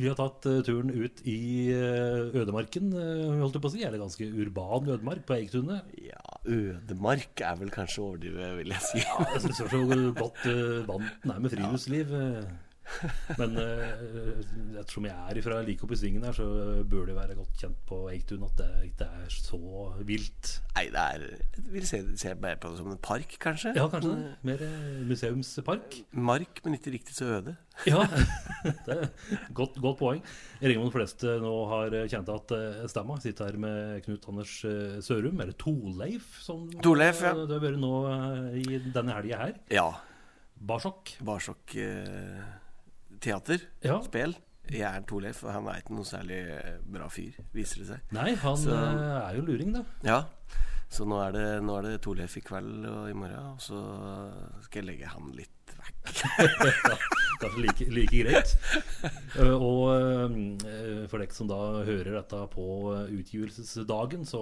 Vi har tatt eh, turen ut i eh, ødemarken, eh, holdt jeg på å si. Eller ganske urban ødemark på Eiktunet. Ja, ødemark er vel kanskje overdrivet, vil jeg si. Ja, jeg syns så godt uh, vant den er med friluftsliv. eh. Men eh, ettersom jeg er fra like oppi svingen her, så bør det være godt kjent på Eiktun at det ikke er så vilt. Nei, det er Jeg vil se, se mer på det som en park, kanskje. Ja, kanskje det. Mer eh, museumspark. Mark, men ikke riktig så øde. Ja, det er godt, godt poeng. Jeg regner med de fleste nå har kjent at eh, stemma. Sitter her med Knut Anders Sørum, eller Toleif, som Torleif, ja. det har vært nå i denne helga her. Ja. Barsokk. Barsokk. eh, teater. Ja. Spill. Jeg er Torleif, og han er ikke noe særlig eh, bra fyr, viser det seg. Nei, han Så- eh, er jo luring, da. Ja. Så nå er det, nå er det Torleif i kveld og i morgen, og så skal jeg legge han litt vekk. Kanskje like, like greit. Eh, Og for dere som da hører dette på utgivelsesdagen, så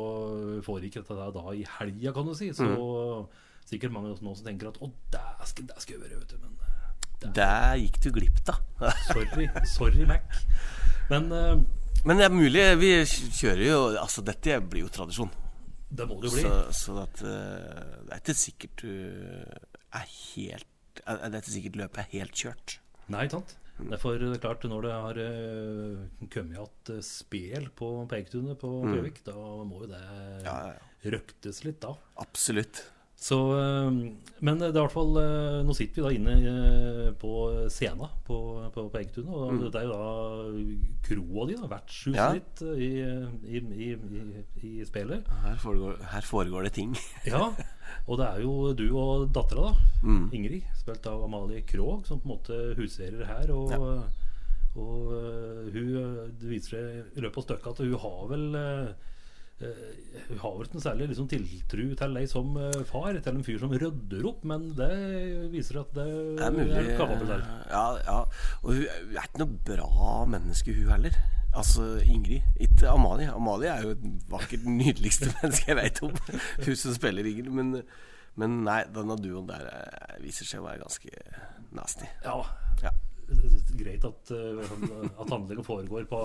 foregikk dette da, da i helga, kan du si. Så sikkert mange av oss nå som tenker at å, dæsken, det skal jeg gjøre, vet du. Men eh, Der gikk du glipp, da. sorry, sorry, Mac. Men uh, Men det er mulig. Vi kjører jo Altså, dette blir jo tradisjon. det må det jo bli. Så, så at uh, det er ikke sikkert du er helt er- Det er ikke sikkert løpet er helt kjørt. Nei, sant. Derfor er det klart, når det har uh, kommet igjen spel på Peketunet på Prøvik, da må jo det Ja, ja, ja. røktes litt, da. Absolutt. Så, eh, men det er i hvert fall eh, Nå sitter vi da inne eh, på scena på, på, på Eggtunet. Og det er jo da kroa di, da, vertshuset Ja. ditt, i, i, i, i, spillet. Her foregår, her foregår det ting. Ja, og det er jo du og dattera, da. Mm. Ingrid, spilt av Amalie Krogh, som på en måte huserer her. Og, og og hun Det viser seg i løpet av stykket at hun har vel Hun har vel ikke noe særlig liksom, tiltro til deg som eh, far, til en fyr som rydder opp, men det viser at det, Det er mulig. er kapabel der. Ja, ja. Og hun er ikke noe bra menneske, hun heller. Altså Ingrid. Ikke Amalie. Amalie er jo et vakkert, nydeligste menneske jeg vet om. Hun som spiller Ingrid. Men, men nei, denne duoen der eh, viser seg å være ganske nasty. Ja, Ja. greit at, at handlingen foregår på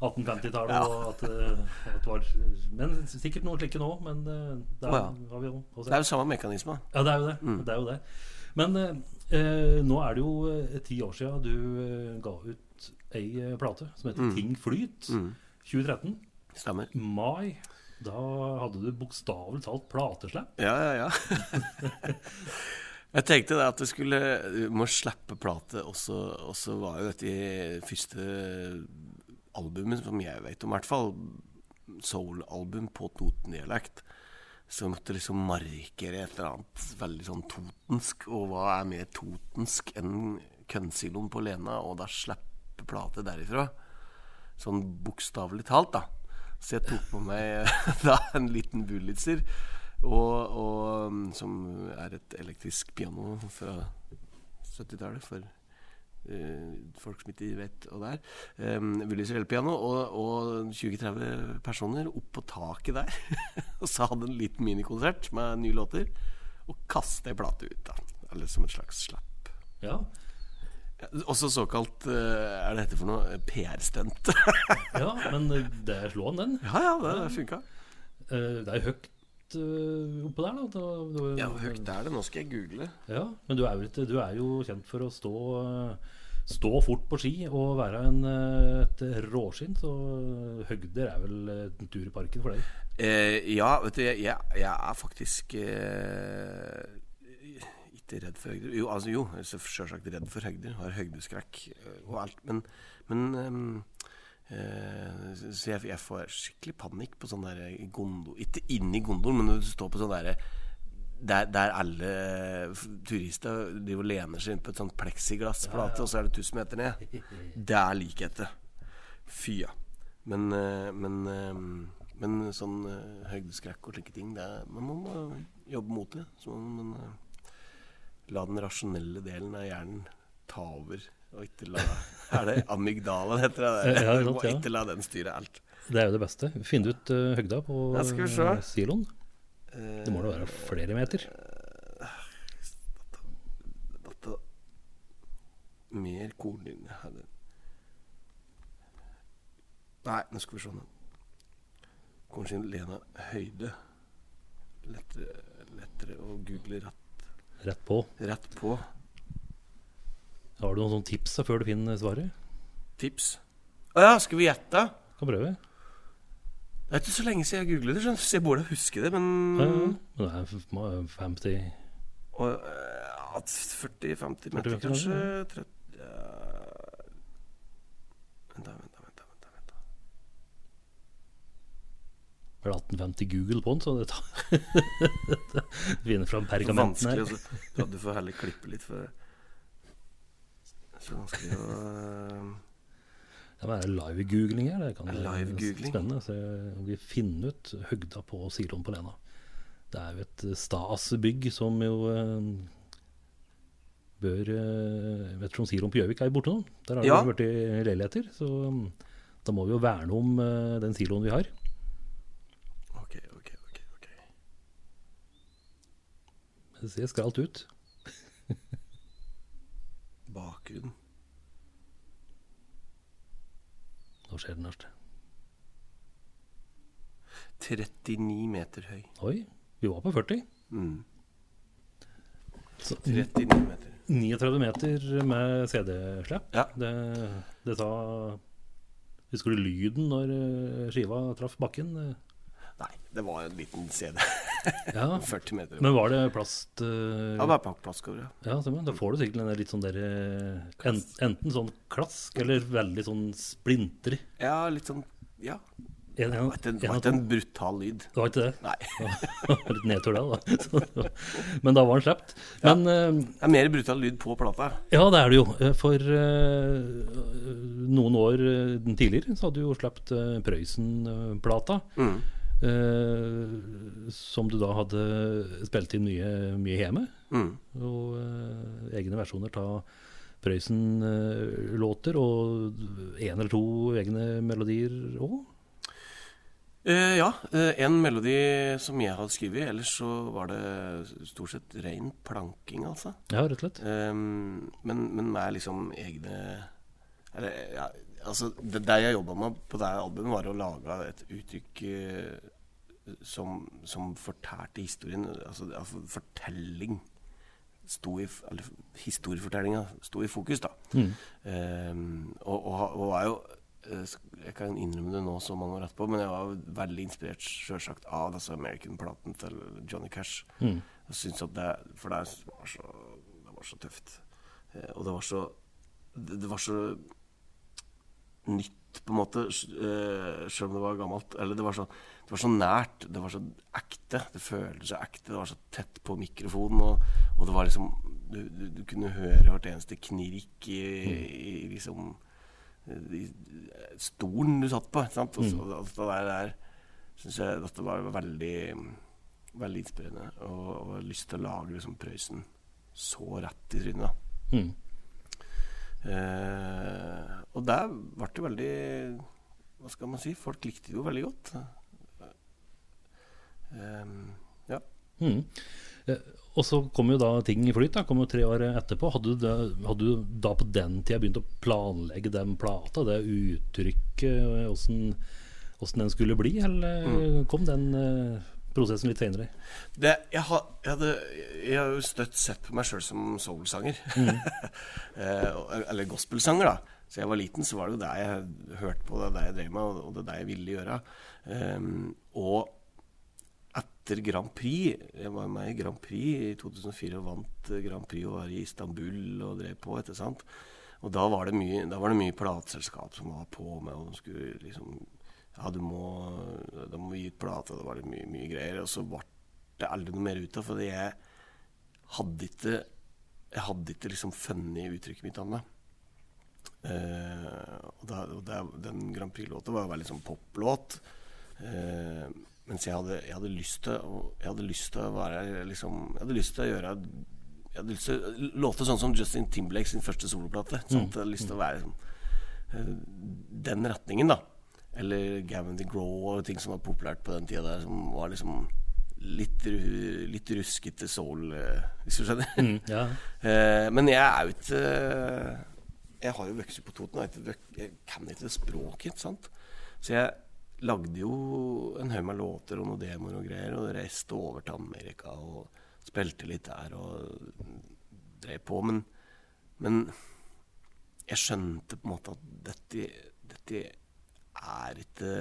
1850-tallet. Ja. og at, eh, at det var, Men sikkert noe slike nå. Men uh, der Å, ja. har vi jo. Det er jo samme mekanisme. Ja, det er jo det. Mm. det, er jo det. Men eh, eh, nå er det jo eh, ti år siden du eh, ga ut ei eh, plate som heter Mm. Ting flyt. Mm. 2013. Stemmer. Mai. Da hadde du bokstavelig talt plateslipp. Ja, ja, ja. Jeg tenkte det at du skulle Du må slippe plate, og så og så var jo dette i første albumet, som jeg vet om, i hvert fall soul-album på Toten-dialekt. Så måtte liksom markere et eller annet veldig sånn totensk. Og hva er mer totensk enn Kønsiloen på Lena, og da slippe plate derifra? Sånn bokstavelig talt, da. Så jeg tok på meg da en liten Bullitzer, og, og, som er et elektrisk piano fra 70-tallet, for folk som ikke vet hva det er. Um, Bullitzer Relpiano og, og 20-30 personer opp på taket der. og så hadde en liten minikonsert med nye låter, og kaste ei plate ut, da. Eller som et slags slapp. Ja. Også såkalt eh, Er det dette for noe? PR-stunt. ja, men eh, det slå an, den. ja, ja, det funka. Eh, det er høyt eh, oppå der, da. Da- Ja, høyt er det? Nå skal jeg google. Ja, men du er, jo ikke, du er jo kjent for å stå, stå fort på ski og være en, eh, et råskinn, så høgder er vel en tur i parken for deg. Eh, ja, vet du, jeg, jeg, er faktisk eh, ikke redd for høgder. Jo, altså jo, selvsagt redd for høgder. Har høydeskrekk eh, og alt. Men, men ehm, eh, Så jeg, jeg får skikkelig panikk på sånn der gondol Ikke inni gondolen, men når du står på sånn derre der, der alle turister de jo lener seg inn på et sånt pleksiglassplate, og så er det 1000 meter ned. Der liker jeg det. Fy ja. Men, eh, men, eh, men sånn eh, høydeskrekk og slike ting det er, Man må jobbe mot det. Så man eh, la den rasjonelle delen av hjernen ta over. Og ikke la Er det amygdala det heter? Det? Ja, Du sant, ja. ikke la den styre alt. Det er jo det beste. Finn ut uh, høgda på vi se. eh, siloen. Det må da være flere meter. Dette, mer Kornlinje her Nei, nå skal vi se Lena Høyde. Lettere, lettere å google rett, Rett på. rett på. Har du noen tips før du finner svaret? Tips. Å ja, skal vi gjette? Kan prøve. Det er ikke så lenge siden jeg googlet det, så jeg burde huske det, men Ja, det er 50 Og, ja, 40-50 meter, 40-50 kanskje. 30, ja. Vent, da, vent, da, vent, da, vent, da, vent. da. Er det 1850 Google på den, så det tar Finner fram pergamenten her. Vanskelig, så- ja, Du får heller klippe litt, for det så vanskelig å eh, Det være live-googling her. Det kan være Live-googling? Spennende. Så om vi finner ut høgda på siloen på Lena. Det er jo et stas-bygg som jo eh, bør eh, Jeg vet ikke om siloen på Gjøvik er borte nå. Der har det Ja. blitt leiligheter. Så um, da må vi jo verne om den siloen vi har. Ok, ok, ok. ok Det ser skralt ut. Bakgrunn. Nå skjer det neste. 39 meter høy. Oi, vi var på 40. Mm. Så 39 meter. 39 meter med CD-slipp. Ja. Det, det sa Husker du lyden når eh, skiva traff bakken? Nei, det var en liten CD. Ja. 40 meter. Men var det plast Uh... Ja, det er plastcover, ja. Ja. Da får du sikkert en litt sånn der eh, en, Enten sånn klask eller veldig sånn splintrig. Ja, litt sånn Ja. En, Det en, var ikke en, en, det var ikke en brutal lyd. Det var ikke det? Nei. litt nedtur det. da. Men da var den sluppet. Men uh, Det er mer brutal lyd på plata. Ja, det er det jo. For uh, noen år tidligere så hadde du jo sluppet uh, Prøysen-plata. Mm. Eh, som du da hadde spilt inn mye, mye hjemme. Mm. Og eh, egne versjoner av Prøysen-låter. og én eller to egne melodier òg. Eh, ja, en melodi som jeg hadde skrevet. Ellers så var det stort sett ren planking, altså. Ja, rett og slett. Um, men, men med liksom egne eller, ja, altså, det, det jeg jobba med på det albumet, var å lage et uttrykk som, som fortalte historien. Altså, altså fortelling sto i, Eller historiefortellinga sto i fokus, da. Mm. Um, og, og, og var jo eh, Jeg kan innrømme det nå så mange år etterpå, men jeg var veldig inspirert selvsagt av disse American-platen til Johnny Cash. Mm. Jeg synes at det For det var så, det var så tøft. Eh, og det var så det, det var så nytt, på en måte, sjøl om det var gammelt. Eller det var, så, det var så nært. Det var så ekte. Det føltes så ekte. Det var så tett på mikrofonen. Og, og det var liksom du, du, du kunne høre hvert eneste knirk i, i liksom i stolen du satt på. Sant? Og så, og det der, der syns jeg dette var veldig Veldig inspirerende. Og, og lyst til å lage liksom Prøysen så rett i trynet. Mm. Eh, og der ble det veldig Hva skal man si? Folk likte det jo veldig godt. Eh, ja. Mm. Eh, Og så kom jo da ting i flyt. da, kom jo tre år etterpå. Hadde du, da, hadde du da på den tida begynt å planlegge den plata, det uttrykket, åssen åssen den skulle bli? Eller kom den eh, prosessen litt senere? Det, jeg, har, jeg, hadde, jeg har jo støtt sett på meg sjøl som soul-sanger. eh, og- eller gospelsanger, da. Så jeg var liten, så var det jo det jeg hørte på, det er det jeg drev med, og det er det jeg ville gjøre. Um, og etter Grand Prix Jeg var med i Grand Prix i 2004 og vant eh, Grand Prix og var i Istanbul og drev på, etter sant. Og da var det mye, da var det mye plateselskap som var på med, og de skulle liksom Ja, du må Da må gi ut plate, det var mye, mye greier. Og så ble det aldri noe mer ut av, fordi jeg hadde ikke Jeg hadde ikke liksom funnet uttrykket mitt ennå. Eh, og den Grand Prix-låta var jo veldig sånn poplåt. Eh, mens jeg hadde, jeg hadde lyst til Jeg hadde lyst til å være liksom Jeg hadde lyst til å gjøre Jeg hadde lyst til å låte sånn som Justin Timberlake sin første soloplate. Sant? at jeg hadde lyst til å være sånn, eh, den retningen, da. Eller Gavin DeGraw og ting som var populært på den tida der, som var liksom litt, litt ruskete soul, eh, hvis du skjønner. Mm, ja. Eh, men jeg er jo ikke jeg har jo vokst opp på Toten, og jeg, jeg kan ikke det språket. ikke sant? Så jeg lagde jo en haug med låter og noen demoer og greier, og reiste over til Amerika og spilte litt der og drev på. Men, men jeg skjønte på en måte at dette, dette er ikke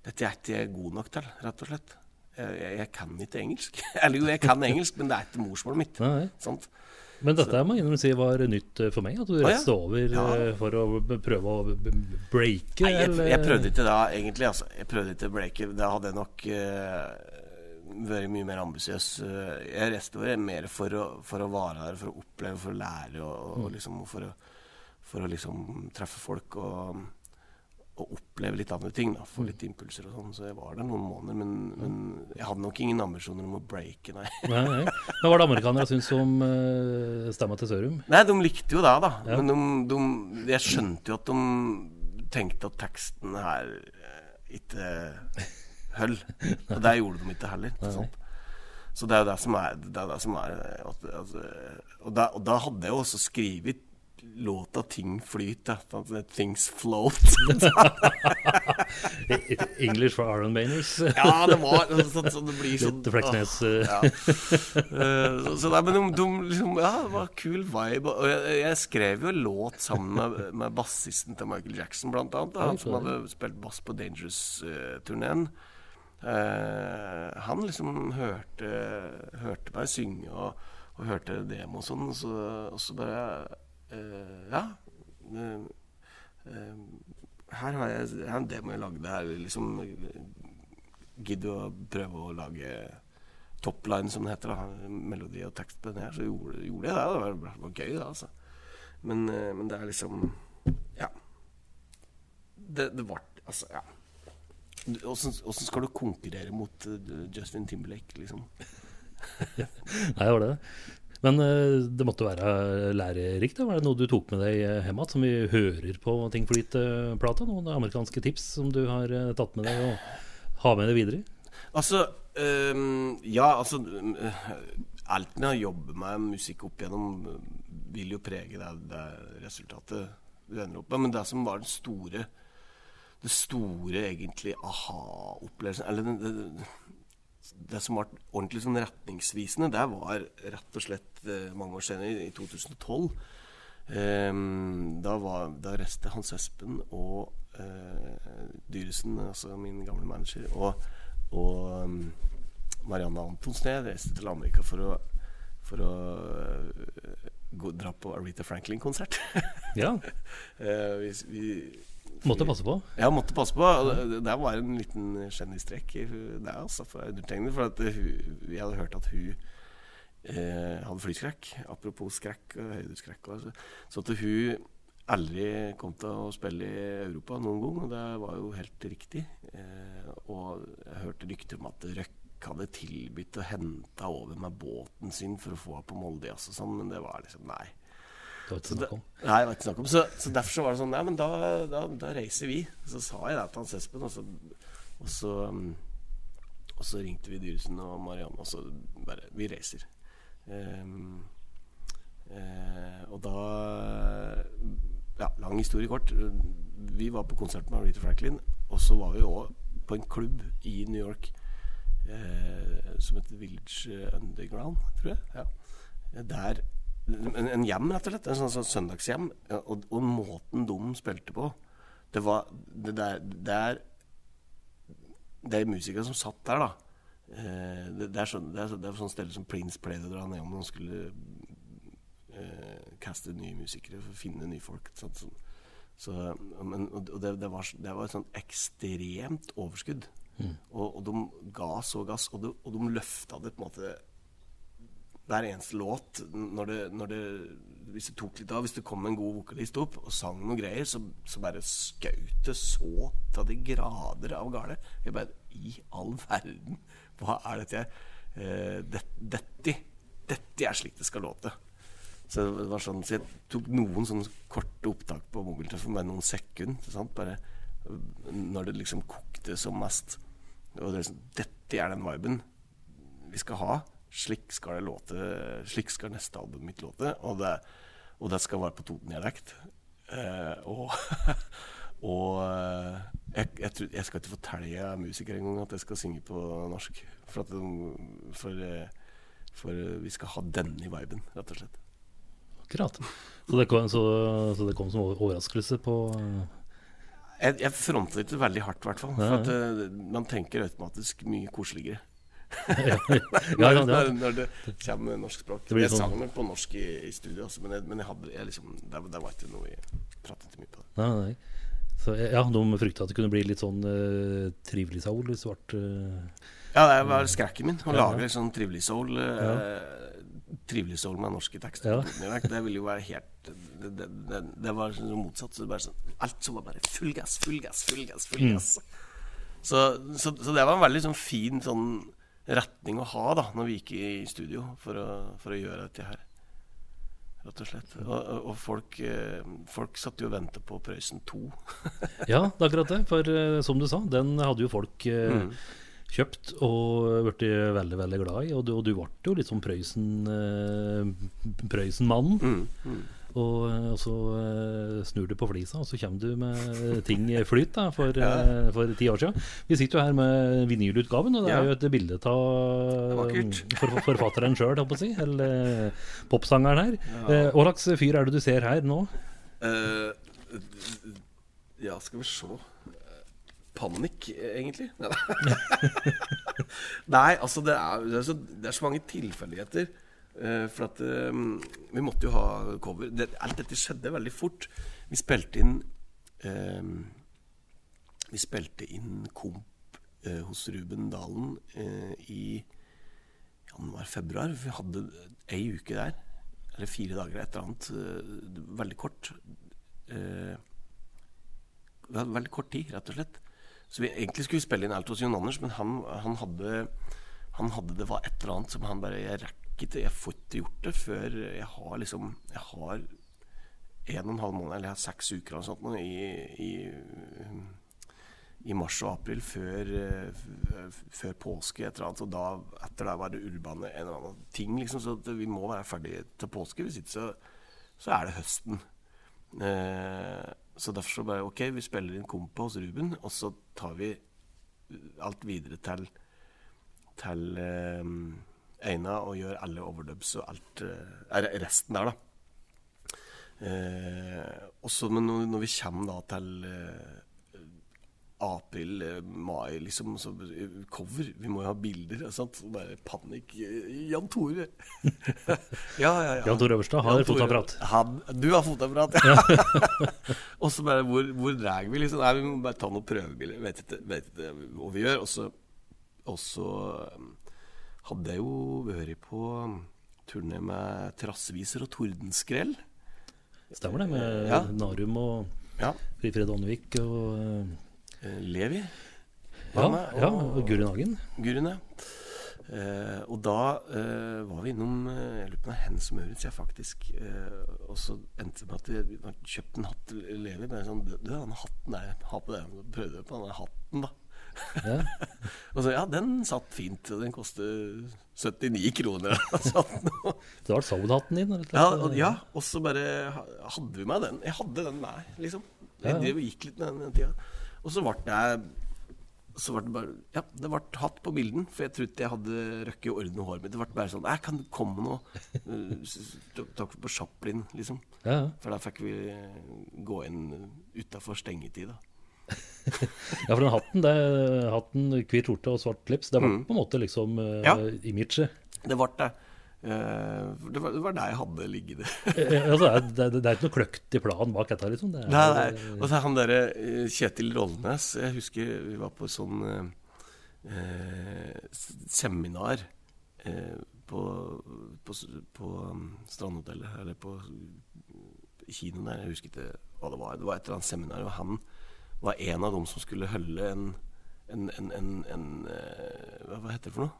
Dette er ikke jeg god nok til, rett og slett. Jeg, jeg, jeg kan ikke engelsk. Eller jo, jeg kan engelsk, men det er ikke morsmålet mitt. Nei. Sant? Men dette må innrømme si var nytt for meg. At du ja. reiste over Ja. eh, for å prøve å breake. Nei, jeg, jeg prøvde ikke da, egentlig. Altså. Jeg prøvde ikke å breake. Da hadde jeg nok uh, vært mye mer ambisiøs. Jeg reiste over mer for å, for å være der, for å oppleve, for å lære og, Mm. og liksom for å, for å liksom treffe folk og, og oppleve litt andre ting. Da. Mm. Få litt impulser og sånn. Så jeg var der noen måneder. Men, men jeg hadde nok ingen ambisjoner om å breake, nei. Nei, nei. Men hva var det amerikanere syntes om uh, stemma til Sørum? Nei, de likte jo det, da. Ja. Men de, de, jeg skjønte jo at de tenkte at teksten her eh, ikke høll. Og det gjorde de ikke heller. Ikke sant? Så det er jo det som er, det er, det som er at, altså, og, da, og da hadde jeg jo også skrevet låta 'Ting flyter'. At 'Things float'. English for Iron Mainers. ja, det var så, så det blir sånn Litt Fleksnes. eh, Ja. Eh, så, så nei, men de, de liksom, Ja, det var kul vibe. Og jeg, jeg skrev jo låt sammen med, med bassisten til Michael Jackson, blant annet. da, Han som hadde spilt bass på Dangerous-turneen. han liksom hørte, hørte meg synge og, og hørte demo og sånn, og så, og så bare eh, Ja. eh, eh, her har jeg her er en demo jeg lagde her. liksom Gidde å prøve å lage topline, som det heter. da Melodi og tekst på den her. Så gjorde, gjorde jeg det. Det var, det var gøy, det, altså. Men, eh, men det er liksom Ja. Det, det var Altså, ja. Åssen skal du konkurrere mot eh, Justin Timberlake, liksom? Nei, det var det. Men eh, det måtte være lærerikt. Var det noe du tok med deg hjem igjen, som vi hører på Ting for ditt-plata? Noen amerikanske tips som du har eh, tatt med deg og har med deg videre? Altså um, Ja, altså Alt med å jobbe med musikk opp igjennom vil jo prege det, det resultatet du ender opp med. Men det som var den store Det store, egentlig, aha-opplevelsen Eller den, det, det som var ordentlig sånn retningsvisende, det var rett og slett eh, mange år senere, i, i 2012. Um, da, var, da reiste Hans Espen og uh, Dyresen, altså min gamle manager, og, og um, Marianne Antonsen jeg reiste til Amerika for å, for å uh, gå, dra på Aretha Franklin-konsert. Ja, uh, vi, vi, måtte passe på. ja, måtte passe på. Det var en liten genistrek der, altså, for undertegnede. For at hun, vi hadde hørt at hun eh, hadde flyskrekk. Apropos skrekk og høydeskrekk. Altså. Så at hun aldri kom til å spille i Europa noen gang, og det var jo helt riktig. Eh, og jeg hørte rykter om at Røkke hadde tilbudt å hente over med båten sin for å få henne på Molde jazz og sånn, men det var liksom nei. Det var ikke snakk om. nei, det var ikke snakk om. Så, så derfor så var det sånn Nei, men da, da, da reiser vi. Så sa jeg det til Hans Espen, og så, og så, um, og så ringte vi Dyresen og Marianne, og så bare Vi reiser. Um, uh, og da Ja, lang historie kort. Vi var på konsert med Rita Franklin, og så var vi òg på en klubb i New York eh, som heter Village Underground, tror jeg. Ja. Der en, en hjem, rett og slett. En sånn, sånn søndagshjem. Og, og måten de spilte på Det var Det der Det er Det er musikere som satt der, da. Eh, det, det, er så, det, er, så- det er sånn steder som Prince pleide å dra ned om når han skulle eh, caste nye musikere for å finne nye folk. Sånn, Sånn. Så, men, og det, det, var, det var et sånn ekstremt overskudd. Og, og de ga så gass, og de, og de løfta det på en måte hver eneste låt når det, når det, Hvis det tok litt av, hvis det kom en god vokalist opp og sang noen greier, så, så bare skaut det så til de grader av gale. Jeg bare I all verden, hva er dette her? Eh, det, dette, dette er slik det skal låte. Så det var sånn Så jeg tok noen sånne korte opptak på mobiltelefonen, bare noen sekunder. Bare når det liksom kokte som mest. Og det er sånn, dette er den viben vi skal ha. Slik skal det låte Slik skal neste album mitt låte. Og det, Og det skal være på Toten-dialekt. Eh, og og eh, jeg, jeg, tror, jeg, skal ikke fortelle musikere engang at jeg skal synge på norsk. For, at de, for, eh, for vi skal ha denne viben, rett og slett. Akkurat. Så det kom, så, så det kom som overraskelse på Jeg, jeg fronter ikke veldig hardt, i hvert fall. For at, uh, man tenker automatisk mye koseligere. Ja, ja, ja, når, når, det kommer norsk språk. Jeg sånn. sang sånn. på norsk i, i studio, også, men, jeg, men jeg hadde, jeg liksom, det, det, var ikke noe Jeg pratet ikke mye på det. Nei, nei. Så, ja, De frykta at det kunne bli litt sånn uh, trivelig soul? Svart uh, Ja, det var skrekken min. Å lage litt sånn trivelig soul. Uh, trivelig soul med norske tekster. Ja. Det ville jo være helt Det, det, det, det var sånn motsatt. Så sånn, alt som var bare full gass, full gass, full gass. Full gass. Mm. Så, så, så, det var en veldig sånn fin sånn retning å ha da når vi gikk i studio for å, for å gjøre dette her. Rett og slett. Og, og folk, eh, folk satt jo og ventet på Prøysen 2. ja, det er akkurat det. For uh, som du sa, den hadde jo folk uh, mm kjøpt og blitt veldig veldig glad i. Og du, og du ble jo litt sånn Prøysen-mannen. Prøysen mm, mm. Og, og, så uh, snur du på flisa, og så kommer du med ting flyt da, for, ja. uh, for ti år siden. Vi sitter jo her med vinylutgaven, og det ja. er jo et bilde av um, for, forfatteren sjøl, si. Eller popsangeren her. Ja. Hva slags fyr er det du ser her nå? Uh, ja, skal vi se panikk, egentlig. Nei, altså det er, det er, så, det er så, mange tilfeldigheter. Uh, for at uh, vi måtte jo ha cover. Alt dette skjedde veldig fort. Vi spilte inn uh, Vi spilte inn komp hos Ruben Dalen i januar-februar. Vi hadde ei uke der. Eller fire dager, et eller annet. veldig kort. veldig kort tid, rett og slett. Så vi egentlig skulle spille inn alt hos Jon Anders, men han, han, hadde, han, hadde, Det var et eller annet som han bare Jeg rekker ikke, jeg får ikke gjort det før jeg har liksom Jeg har en og en halv måned, eller jeg har seks uker eller sånt i, i, i mars og april før, før, påske. Et eller annet, og da, etter det var det urbane en eller annen ting. Liksom, så vi må være ferdig til påske. Hvis ikke så, så er det høsten. Eh, så derfor så bare OK, vi spiller inn kompa hos Ruben, og så tar vi alt videre til, til eh, Eina og gjør alle overdubs og alt eh, resten der, da. Eh, også, men når, når, vi kommer da til eh, april, eh, mai, liksom. Så, eh, cover. Vi må jo ha bilder. Sant? Bare panikk. Jan Tore. ja, ja, ja. Jan Tore Øverstad har fotoapparat. du har fotoapparat, ja. og så bare Hvor, hvor drar vi, liksom? Nei, vi må bare ta noen prøvebilder. Vet ikke, vet ikke hva vi gjør. Og så hadde jeg jo vært på turné med Terrasseviser og Tordenskrell. Stemmer det, med ja. Narum og ja. Frifred Aanvik og Eh, Levi. Ja, med, og, ja, og Guri Nagen. Guri, ja. Eh, og da eh, var vi innom eh, Jeg lurer på om det er Hennes Maurits, jeg, faktisk. Eh, og så endte det med at vi kjøpte en hatt til Levi. Men sånn Du, den hatten der, ha på den. Prøvde på den hatten, da. Ja. og så ja, den satt fint. Og den koster 79 kroner. det var Saud-hatten din? Ja, og, ja, og så bare hadde vi med den. Jeg hadde den der, liksom. Jeg drev og gikk litt med den tida. Og så ble det så ble det bare Ja, det ble hatt på bilden, for jeg trodde jeg hadde røkket å ordne håret mitt. Det ble bare sånn Jeg kan komme nå. Takk på Chaplin, liksom. Ja. For da fikk vi gå inn utafor stengetid, da. ja, for den hatten, det, hatten hvit skjorte og svart lips det var mm. på en måte liksom uh, ja. imaget? Det ble det. Uh, det, var, det var der jeg hadde liggende. altså, det, det, det, er ikke noe kløkt i planen bak dette? liksom det er, Nei, nei. Og så han derre Kjetil Rollnes Jeg husker vi var på sånn uh, seminar på, på, på um, Strandhotellet, eller på kinoen der. Jeg husker ikke hva det var. Det var et eller annet seminar, og han var en av dem som skulle holde en, en, en, en Hva heter det for noe?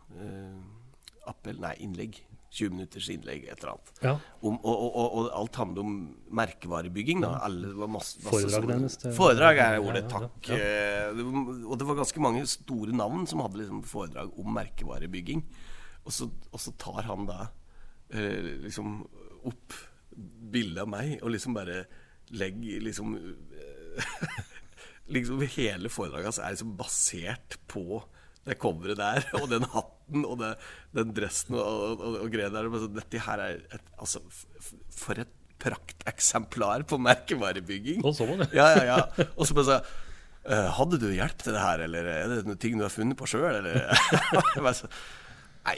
appell Nei, innlegg 20 minutters innlegg, et eller annet. Ja. Om, og, og, og, alt handler om merkevarebygging. Da. Alle, masse, masse foredrag, nærmest. Foredrag er ordet, takk. Ja, ja, eh, og det var ganske mange store navn som hadde liksom foredrag om merkevarebygging. Og så, og så tar han da eh, liksom opp bildet av meg, og liksom bare legger liksom Liksom hele foredraget hans er liksom basert på det coveret der, og den hatten og det, den dressen og, og, og greier der. Dette her er et, Altså, for et prakteksemplar på merkevarebygging. Og så var det. Ja, ja, ja. Og så bare så uh, Hadde du hjelp til det her, eller er det noen ting du har funnet på sjøl, eller? Nei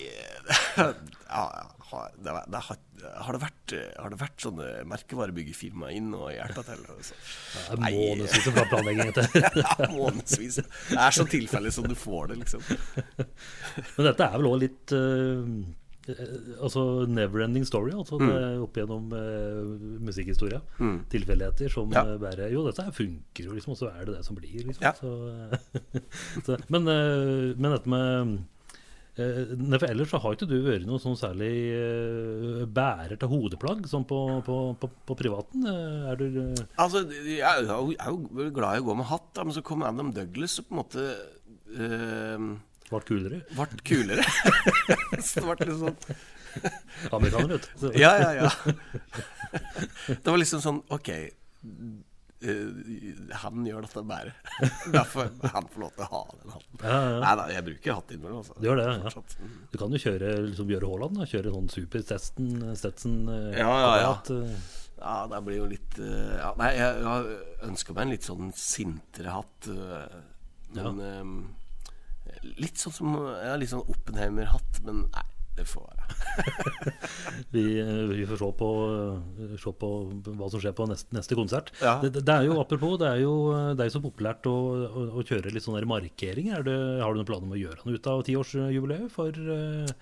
ja, det, det har, har, det vært, har det vært sånne merkevarebyggefirmaer inn og hjelpa til? Altså? Det er månedsvis av planlegging. ja, månedsvis. Det er så tilfeldig som du får det, liksom. Men dette er vel òg litt uh, Altså never-ending story, altså mm. opp gjennom uh, musikkhistoria. Mm. Tilfeldigheter som ja. bare Jo, dette funker jo, liksom, og så er det det som blir, liksom. Ja. Så, så, men, uh, men dette med nei, for Ellers så har ikke du vært noe sånn særlig uh, bærer til hodeplagg sånn på, på, på, på privaten? Uh, er du uh... Altså, jeg er, jo, glad i å gå med hatt, da, men så kom Adam Douglas og på en måte Ble kulere? Ble kulere. så det ble litt sånn Amerikaner, vet du. ja, ja, ja. det var liksom sånn OK uh, han gjør dette bare. Derfor han får lov til å ha den hatten. Ja, ja. Nei da, jeg bruker hatt innimellom. Altså. Du gjør det, ja. Mm. Du kan jo kjøre liksom Bjøre Haaland. Kjøre sånn super Stetson, uh, ja, ja, ja. Uh. Ja, det blir jo litt ja, Nei, jeg, jeg ønsker meg en litt sånn sintere hatt. men um, Litt sånn som ja, Litt sånn Oppenheimer-hatt, men nei. Det får være. vi, vi, får se på, se på, hva som skjer på neste, neste konsert. Ja. Det, det, er jo apropos, det er jo, det er jo så populært å, å, å, kjøre litt sånne markeringer. Det, har du noen planer om å gjøre noe ut av tiårsjubileet for uh,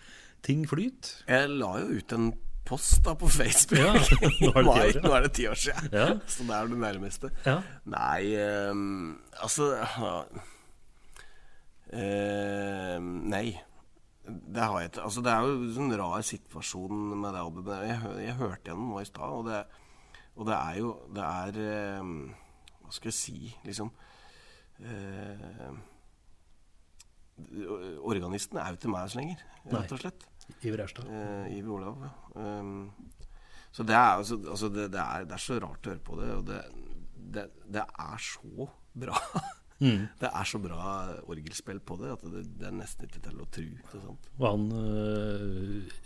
Ting Flyt? Jeg la jo ut en post da på Facebook. Ja, nå, er Mai, nå er det ti år siden. Ja. Så det er det nærmeste. Ja. Nei, um, altså uh, Nei det, har jeg, altså det er jo en sånn rar situasjon med det albumet. Jeg, jeg hørte gjennom nå i stad, og, og, det er jo Det er eh, Hva skal jeg si, liksom eh, Organisten er jo til meg lenger, rett og slett. Iver Erstad. Eh, Iver Olav. Um, så det er, altså, altså det, det, er, det, er, så rart å høre på det, og det, det er så bra. Mm. Det er så bra orgelspill på det at det, det er nesten ikke til å tro. Og han øh,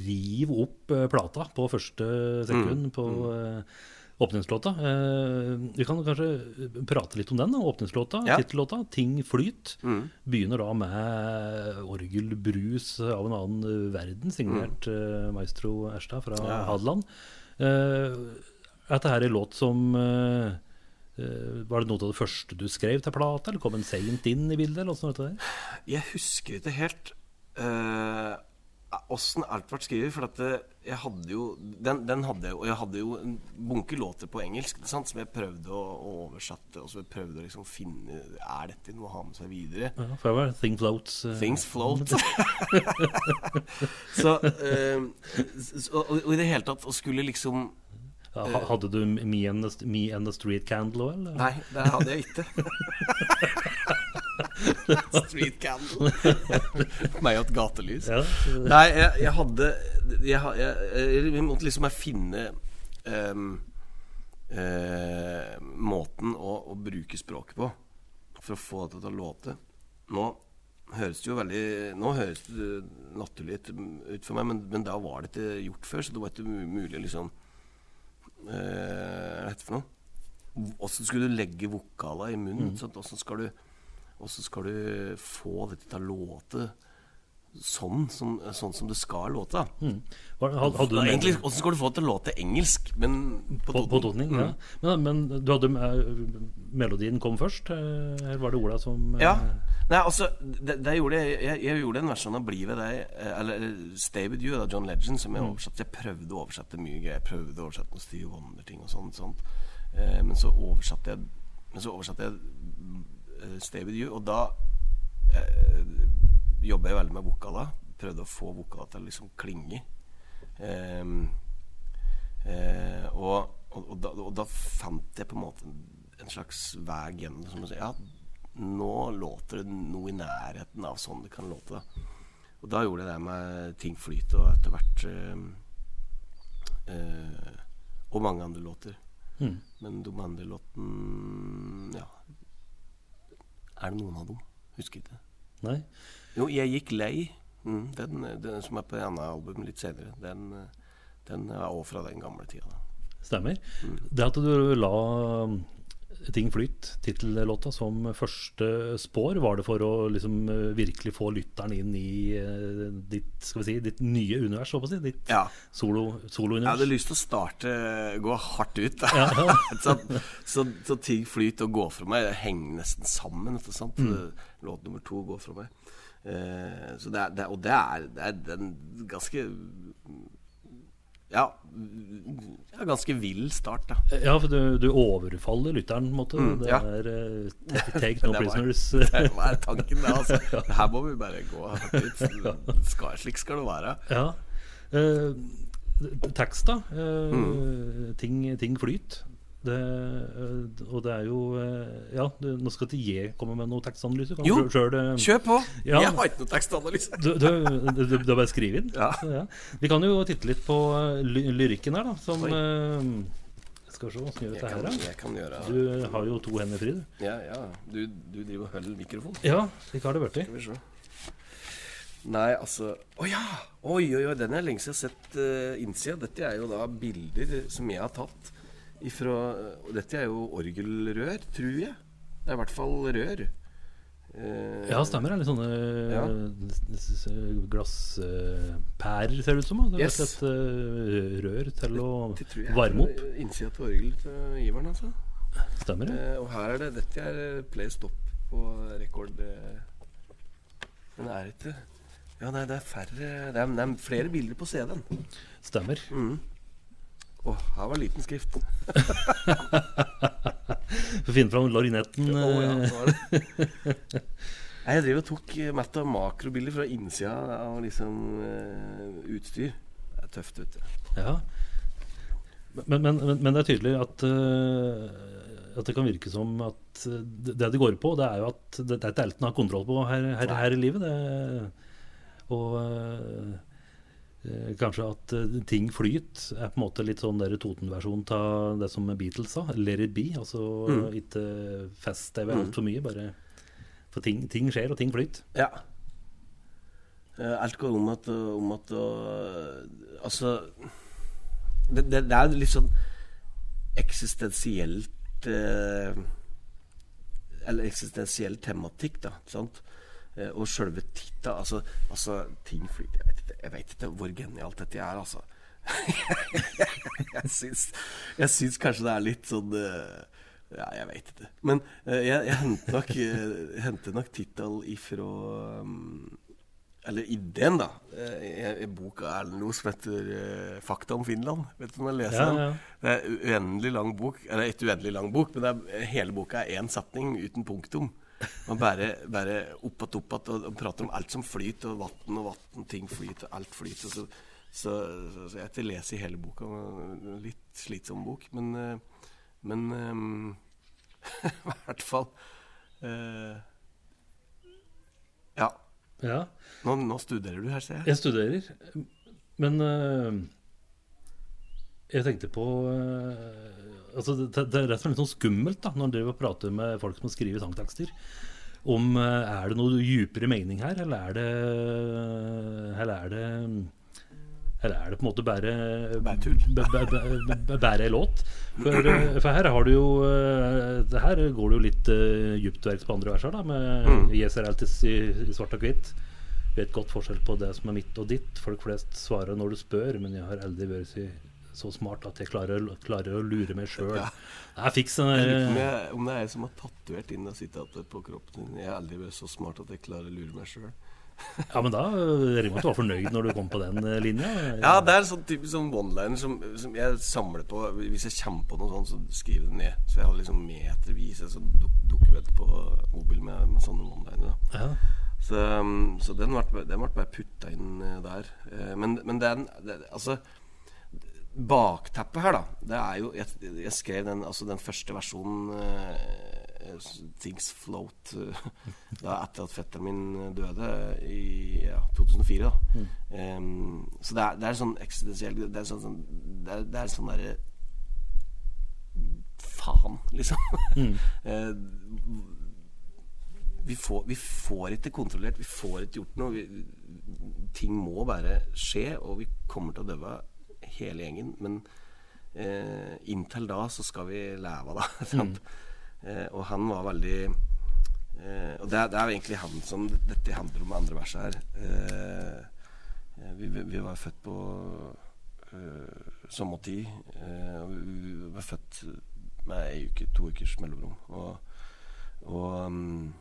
riv opp uh, plata på første sekund mm. på uh, åpningslåta. vi kan kanskje prate litt om den. Da. Åpningslåta, ja. tittellåta, 'Ting flyt', mm. begynner da med orgelbrus av en annen verden, signert mm. maestro Erstad fra ja. Hadeland. dette her er låt som Eh, var det noe av det første du skrev til plata, eller kom en seint inn i bildet? eller sånt der? Jeg husker ikke helt uh, åssen alt ble skrevet. For at eh, jeg hadde jo den, den, hadde jeg, Og jeg hadde jo en bunke låter på engelsk sant, som jeg prøvde å, å oversette. Og så jeg prøvde å liksom finne Er dette noe å ha med seg videre? Ja, for det var Thing Floats. Uh, Things Float. så, uh, så og, og, i det hele tatt å skulle liksom hadde du Me and the, Me and the Street Candle òg, eller? Nei, det hadde jeg ikke. street Candle. Meg og et gatelys. Ja. Nei, jeg, jeg hadde jeg, jeg, jeg, måtte liksom finne um, uh, måten å, å, bruke språket på for å få det til å låte. Nå høres det jo veldig Nå høres det naturlig ut for meg, men, men da var det ikke gjort før, så det var ikke mulig liksom Hva heter det for noe? Åssen skulle du legge vokala i munnen? Mm. Åssen skal, skal, du få dette til å låte sånn som, sånn som det skal låte? Mm. Egentlig, Hvordan skal du få det til å låte engelsk, men på, på, på totning? Mm. Ja. Men, men, du hadde melodien kom først? Eh, eller var det Ola som Ja. Nei, altså, det, det gjorde jeg, jeg, jeg, gjorde en versjon av 'Bli ved deg', eh, eller 'Stay with you' av John Legend, som jeg mm. oversatte. Jeg prøvde å oversette mye greier. Jeg prøvde å oversette noen Steve Wonder-ting og sånt. sånt. Eh, men så oversatte jeg Men så oversatte jeg uh, 'Stay with you', og da eh, jobba jeg veldig med vokala. Prøvde å få vokala til å liksom klinge. Eh, eh, og, og, og, da, og, da, fant jeg på en måte en slags vei gjennom. Som å si, ja nå låter det noe i nærheten av sånn det kan låte. Da. Og da gjorde det med ting flyter og etter hvert øh, øh, Og mange andre låter. Mm. Men de andre låtene Ja. Er det noen av dem? Husker ikke. Nei. Jo, 'Jeg gikk lei', mm, den, den som er på et annet album litt senere, den, den er også fra den gamle tida. da. Stemmer. Mm. Det at du la Ting flyt, tittellåta, som første spår, var det for å liksom virkelig få lytteren inn i uh, ditt, skal vi si, ditt nye univers, si? Ditt Ja. solo- Jeg hadde lyst til å starte gå hardt ut. Ja, ja. så, så, så ting flyt' og 'Gå fra meg. Det henger nesten sammen. Sant? Låt nummer to 'Gå fra meg. Uh, så det er, det, og det er, det er en ganske ja, ganske vill start, da. Ja, for du, du overfaller lytteren, på en måte. Mm, det ja. er uh, take, no prisoners. Det var tanken, det. Altså. Her må vi bare gå. Skal, slik skal det være. ja. Uh, tekst, da. Uh, Mm. ting, ting flyt. Det, eh, og det er jo eh, Ja, du, nå skal ikke jeg komme med noe tekstanalyse. Kan Jo, selv, Kjør på! Ja. Jeg har ikke noe tekstanalyse. Du, du bare skrevet den? Ja. Ja. Vi kan jo titte litt på eh, ly lyrikken her, da. Som eh, Skal vi se, åssen gjør vi dette her, jeg kan gjøre Du har jo to hender fri, du. Ja, ja. Du, du driver og holder mikrofonen. Ja, slik har det blitt. Nei, altså Å ja! Oi, oi, oi, den er lenge siden jeg har sett uh, innsida. Dette er jo da bilder som jeg har tatt ifra Og dette er jo orgelrør, tror jeg. Det er i hvert fall rør. Eh, Ja, stemmer. Det litt sånne Ja. eh, glasspærer, ser det ut som. Det er Yes. et eh, rør til å Det det varme opp. er innsida til orgelet til giveren, altså. Stemmer det? Eh, og her er det Dette er eh, play stop på rekord. eh. Men det er ikke Ja, nei, det er færre Det er, det er flere bilder på CD-en. Stemmer. Mm. Å, her var liten skrift. For å finne fram larinetten. Oh, ja, eh. Jeg drev og tok eh, matt av makrobilder fra innsida av liksom uh, utstyr. Det er tøft, vet du. Ja. Men, men, men, men det er tydelig at, uh, at det kan virke som at det det det går på, det er jo at det, det er ikke alt en har kontroll på her, her, her i livet. Det, og kanskje at eh, ting flyt er på en måte litt sånn Toten-versjon av det som Beatles sa. Let it be. Altså Mm. ikke fest deg ved altfor mye. Bare For ting, ting skjer, og ting flyter. Ja. Eh, Alt går om at, om at eh, Altså det, det, det er litt sånn eksistensielt eh, Eller eksistensiell tematikk, da. Sant? Eh, og sjølve titta altså, altså, ting flyter Jeg vet ikke, hvor genialt dette er, altså. jeg, syns, jeg syns kanskje det er litt sånn eh, Ja, jeg veit ikke. Men eh, jeg, jeg henter nok, uh, henter nok tittel ifra um, Eller ideen, da. I boka bok av Erlend Loe som heter eh, 'Fakta om Finland'. Vet du om jeg leser Ja, den? ja. Det er uendelig lang bok. Eller ikke uendelig lang bok, men er, hele boka er én setning uten punktum. Man bare, bare opp og opp og, og prater om alt som flyter, og vann og vann, ting flyter, alt flyter. Så, så, så, så jeg i hele boka. Litt slitsom bok, men eh, Men um, i hvert fall uh, Ja. Ja. Nå, nå studerer du her, ser jeg. Jeg studerer, men øh, jeg tenkte på øh, altså det, det er rett og slett sånn skummelt da når og prater med folk som skriver sangtekster. Om øh, er det noe djupere mening her, eller er det Eller er det eller er det på en måte bare Bare ei låt? For, øh, for her har du jo Her går det jo litt uh, djupt verks på andre vers her, da, med Mm. Jeg ser alltid i, i svart og hvitt. Vet godt forskjell på det som er mitt og ditt. Folk flest svarer når du spør, men jeg har aldri vært så, smart at jeg klarer, klarer å lure meg sjøl. Ja. Jeg fikk sånn om, eh, om det er jeg som har tatovert inn og sitatet på kroppen din. Jeg har aldri vært så smart at jeg klarer å lure meg sjøl. Ja, men da jeg med at du var fornøyd når du kom på den eh, linja. Ja, det er en sånn typisk sånn one-liner som, som jeg samler på. Hvis jeg kommer på noe sånt, så skriver jeg det ned. Så jeg har liksom metervis Så dukker dokument på mobil med, med sånne one-liner. Ja. Så, um, så den ble, den ble bare putta inn eh, der. Eh, Men, men den det, Altså Bakteppet her, da, det er jo Jeg, jeg skrev den, altså den første versjonen uh, Things Float uh, da etter at fetteren min døde i ja, 2004. da Em, Så det er, det er sånn eksistensiell Det er sånn, det er, det er sånn derre faen, liksom. Mm. Vi, får, vi får ikke kontrollert, vi får ikke gjort noe. Vi, ting må bare skje, og vi kommer til å dø hele gjengen. Men eh, inntil da så skal vi leve, da. sant? Eh, og han var veldig eh, Og det, er- det er jo egentlig han som dette handler om, andre verset her. Eh, eh, vi, vi- var født på sommertid. eh, og vi, var født med ei uke, to ukers mellomrom. Og, og um,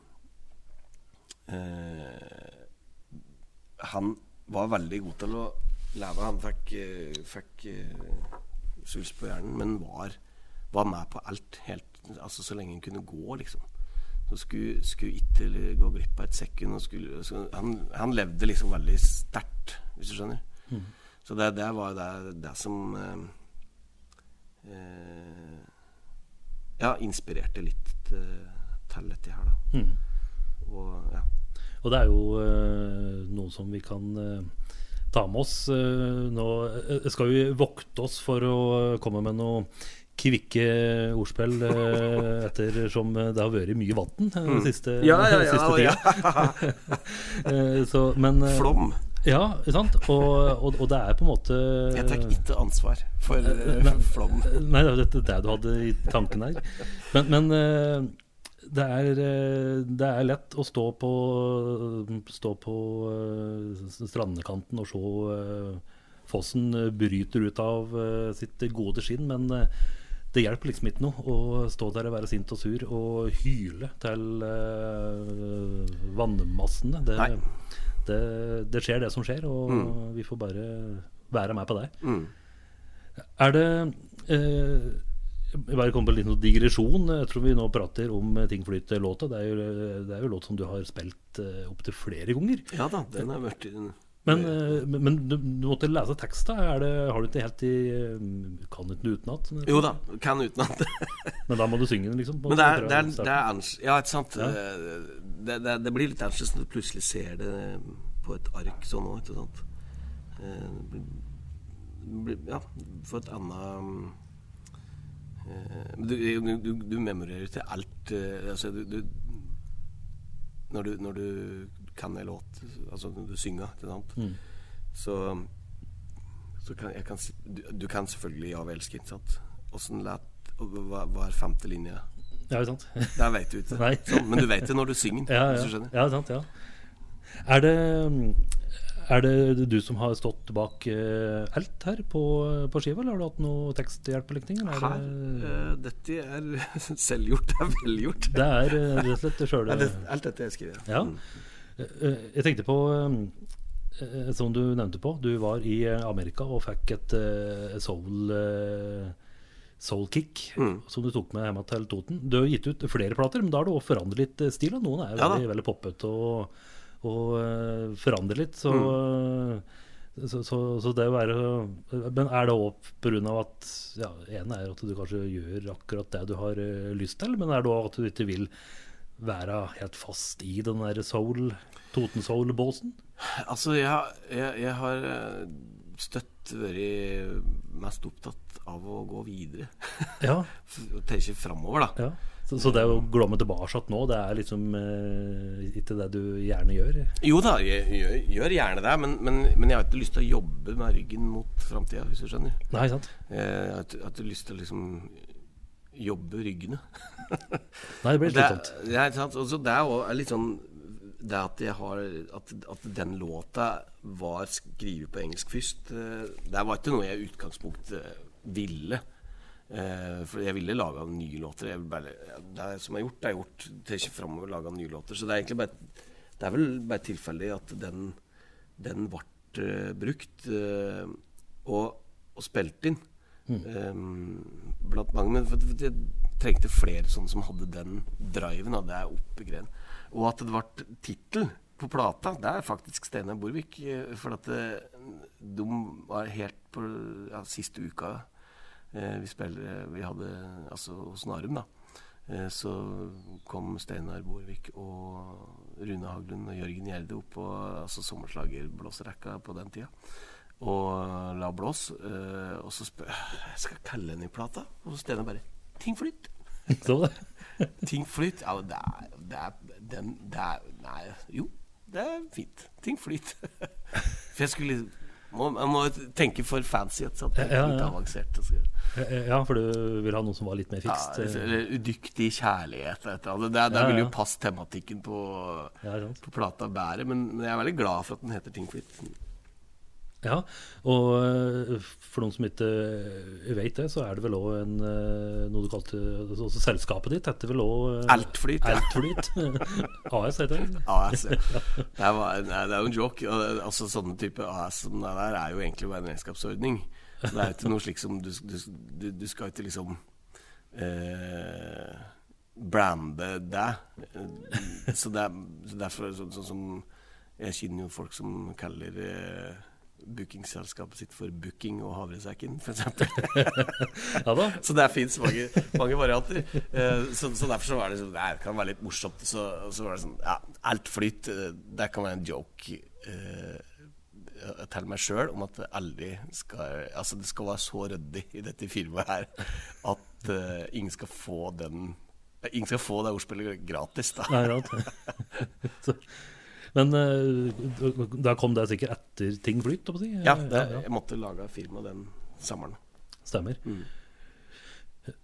han var veldig god til å leve. Han fikk, eh, fikk eh, svulst på hjernen, men var, var med på alt helt Altså så lenge han kunne gå, liksom. Så skulle, skulle ikke gå glipp av et sekund. Og skulle, han, han levde liksom veldig sterkt, hvis du skjønner. Så det, det var det, det som eh, eh, Ja, inspirerte litt til, til dette her, da. Mm. Og ja. Og det er jo eh, noe som vi kan eh, ta med oss. eh, nå eh, skal vi vokte oss for å komme med noe kvikke ordspill eh, ettersom det har vært mye vann eh, siste, siste tida. Eh, så, men Flom. Ja, ikke sant? Og, og, og det er på en måte Jeg tar ikke ansvar for for flom. Nei, det er det du hadde i tanken her. Men, men det, er, eh, det er lett å stå på, stå på strandkanten strandekanten og se eh, fossen bryter ut av eh, sitt gode skinn, men eh, det hjelper liksom ikke noe å stå der og være sint og sur og hyle til eh, vannmassene. Det, det, det skjer, det som skjer, og vi får bare være med på det. Mm. Er det eh, bare kom på en liten digresjon. Jeg tror vi nå prater om eh, Ting flyter-låta. Det, er det er jo låt som du har spilt uh, opptil flere ganger. Ja da, den har vært Men, eh, men, du, du måtte lese teksta. Er det, har du ikke helt i eh, Kan ikke den utenat? Jo da, kan utenat. Men da må du synge den, liksom? på- Men det er, det er, det er ans- Ja, ikke sant? Ja. Det, det, det blir litt annerledes når du plutselig ser det på et ark sånn òg, ikke sant? Eh, Ja, for et annet eh, men du, du, du, memorerer til alt eh, Altså, du, du når du, når du kan en låt, altså når du synger? Mm. så, så kan jeg kan du, kan selvfølgelig 'Ja, vi elsker', ikke sant? Åssen lat hva, hva er femte linje? Ja, sant? Det vet du ikke. Sånn, men du vet det når du synger ja, Ja, Hvis du skjønner. ja, sant, ja. Er det, er det du som har stått bak uh, alt her på, på skiva, eller har du hatt noe teksthjelp eller noe? Her, uh, dette er selvgjort. Det er velgjort. det er eh, rett og slett sjøl Ja, alt dette er skrevet. Ja. Mm. Jeg tenkte på Som du nevnte på, du var i Amerika og fikk et soul eh, Soul kick Mm. som du tok med hjem til Toten. Du har gitt ut flere plater, men da har du forandret litt stil. og Noen er jo Ja veldig, veldig poppete og, og forandre litt. Så, Mm. eh, så, så, så det å være Men er det òg pga. at ja, ene er at du kanskje gjør akkurat det du har eh, lyst til, men er det òg at du ikke vil være helt fast i den der soul, Toten Soul-båsen? Altså, jeg, jeg, jeg har eh, støtt vært mest opptatt av å gå videre. Ja, tenke framover, da. ja. Så, så det å glomme tilbake nå, det er liksom eh, ikke det du gjerne gjør? Jo da, jeg gjør, gjør gjerne det, men, men, men jeg har ikke lyst til å jobbe med ryggen mot framtida, hvis du skjønner. Nei, sant? Jeg har ikke, har ikke lyst til å liksom jobbe ryggene. Nei, det blir Det, slitsomt. det er ikke sant. Også det er litt sånn Det at jeg har At, at den låta var skrevet på engelsk først, eh, det var ikke noe jeg i utgangspunktet ville. Eh, for jeg ville lage nye låter. Bare, det som er gjort, det er gjort. Til ikke framover lage nye låter. Så det er egentlig bare Det er vel bare tilfeldig at den, den ble uh, brukt uh, og, og spilt inn. eh, blant mange. Men for, for jeg trengte flere sånne som hadde den driven. Og det er oppegren. Og at det ble tittel på plata, det er faktisk Steinar Borvik. For at det, de var helt på ja, siste uka vi spiller Vi hadde altså hos Narum, da. Eh, Så kom Steinar Borvik og Rune Haglund og Jørgen Gjerde opp på altså sommerslagerblåserekka på den tida. Og la blås. eh, Og så spør jeg skal kalle den i plata. Og så Steinar bare ting flyt. Ting flyt. Ja, det er, det er, den, det er Nei, jo, det er fint. Ting flyt. For jeg skulle må, Jeg må tenke for fancy. Er Ja, litt ja. avansert. Ja, for du vil ha noe som var litt mer fikst? Ja, eller udyktig kjærlighet Det. Der, der Ja, vil jo passe tematikken på, på plata bære. Men, men jeg er veldig glad for at den heter Ting flyt. Ja, og eh, for noen som ikke eh, vet det, så er det vel òg en eh, noe du kalte også Selskapet ditt heter vel òg Altflyt. Ja. Altflyt. AS heter det. AS. ja. Det nei, det er jo en joke. Altså Sånne type AS som det der er jo egentlig bare en regnskapsordning. Så det er ikke noe slik som Du, du, du, skal ikke liksom eh, brande deg. Så, det er, derfor sånn sånn som Jeg kjenner jo folk som kaller eh, bookingselskapet sitt for Booking og Havresekken, f.eks. Ja da. Så det fins mange, mange varianter. Eh, så, så derfor så var det sånn Det kan være litt morsomt. Så, så var det sånn Ja, alt flyt, eh, det kan være en joke eh, til meg sjøl om at det aldri skal Altså, det skal være så ryddig i dette firmaet her at uh, ingen skal få den Ingen skal få det ordspillet gratis, da. Nei, men eh, da kom det sikkert etter ting flyt, si? Ja, det, ja, jeg måtte lage firma den sommeren. Stemmer. Mm.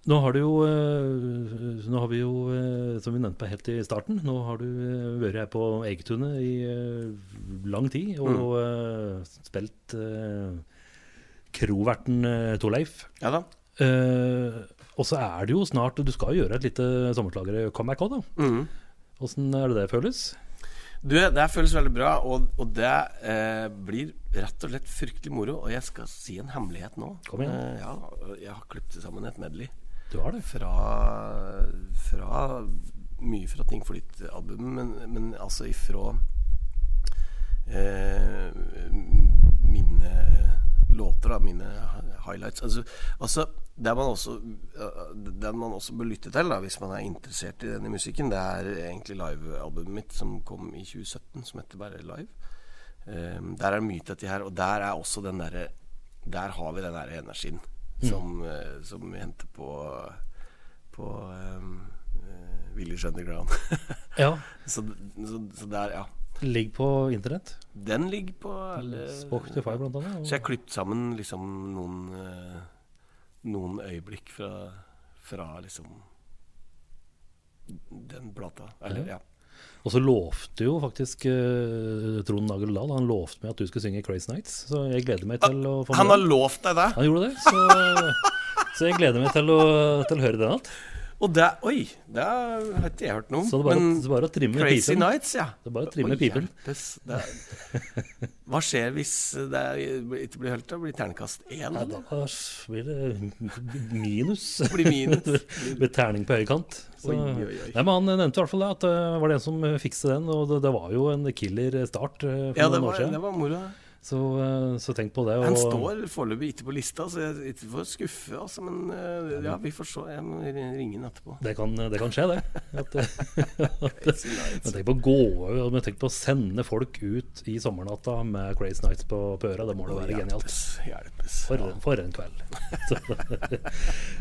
Nå har du jo eh, Nå har vi jo, eh, som vi nevnte helt i starten, nå har du eh, vært her på Egetunet i eh, lang tid og mm. spilt kroverten Torleif. Ja da. Eh, og så er det jo snart Du skal jo gjøre et lite sommerslagere-comeback òg, da. Mm. Er det det føles? Du, det føles veldig bra, og, og det eh, blir rett og slett fryktelig moro. Og jeg skal si en hemmelighet nå. Kom igjen. Eh, ja, jeg har klippet sammen et medley Du har det? fra, fra Mye fra Ting Flyt-albumet, men, men altså ifra eh, mine låter, da, mine highlights. Altså, altså det man også Det man også bør lytte til da, hvis man er interessert i denne musikken, det er egentlig livealbumet mitt som kom i 2017, som heter bare Live. Um, der er det mye til dette her, og der er også den derre Der har vi den der energien som, eh, som vi henter på på um, uh, Village Underground. Ja. så, så, så der, ja. Ligger på internett. Den ligger på alle Spotify, blant annet. og- Så jeg har klippet sammen liksom noen eh, Noen øyeblikk fra, fra liksom den plata. Eller, ja. Og så lovte jo faktisk uh, Trond Nagel Dahl Han lovte meg at du skulle synge Crazy Nights. Så jeg gleder meg til å få med Han har lovt deg det! Han gjorde det. Så, så jeg gleder meg til å, til å høre den igjen. Og det Oi! Det har ikke jeg hørt noe om. Så det bare, Men det bare å trimme Crazy pipen. Nights, ja. Det er bare å trimme Oi, pipen. Det er, hva skjer hvis det ikke blir hørt? Det blir terningkast én? Ja, da blir det minus. Det blir minus. Med terning på høykant. Oi, oi, oi. Nei, men Han nevnte i hvert fall det, at det var det en som fikset den. Og det, det var jo en killer start eh, for Ja, det var, år siden. det var moro. Så, eh, så tenk på det. Han står foreløpig ikke på lista, så jeg ikke får skuffe, altså. Men eh, ja, vi får se. Jeg må ringe ham etterpå. Det kan, det kan skje, det. At, at, men tenk på å gå Men tenk på å sende folk ut i sommernatta med Crazy Nights på, på øra. Det må da være genialt. Hjelpes. Hjelpes. For, for en kveld.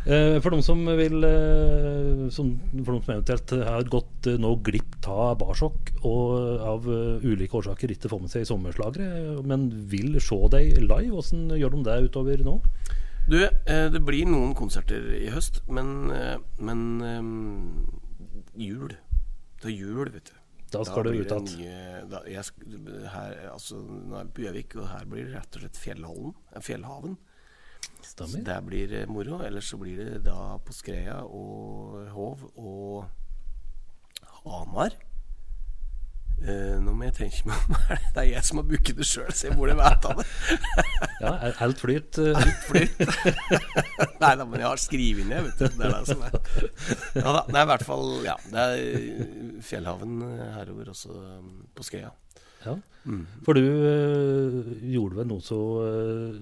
Eh, for de som vil eh, som, For de som eventuelt har gått eh, nå glipp av barsokk og av eh, ulike årsaker ikke får med seg sommerslagere, men vil se deg live, hvordan gjør de det utover nå? Du, eh, det blir noen konserter i høst, men, eh, men eh, jul. Det er jul, vet du. Da skal du ut igjen. da- jeg altså, Nå er vi på Gjøvik, og her blir det rett og slett Fjellhallen. Fjellhaven. Fjellhaven. Så der blir det moro. Ellers så blir det da på Skreia og Hov og Hamar. Eh, nå må jeg tenke meg om Det er jeg som har booket det sjøl, så jeg burde vite det. Ja, alt flyt. Alt Flytt. Nei da, men jeg har skrevet ned, vet du. Det er det som er Ja da. Nei, i hvert fall Ja. Det er Fjellhaven herover også um, på Skreia. Ja. Mm. For du øh, gjorde vel noe så øh,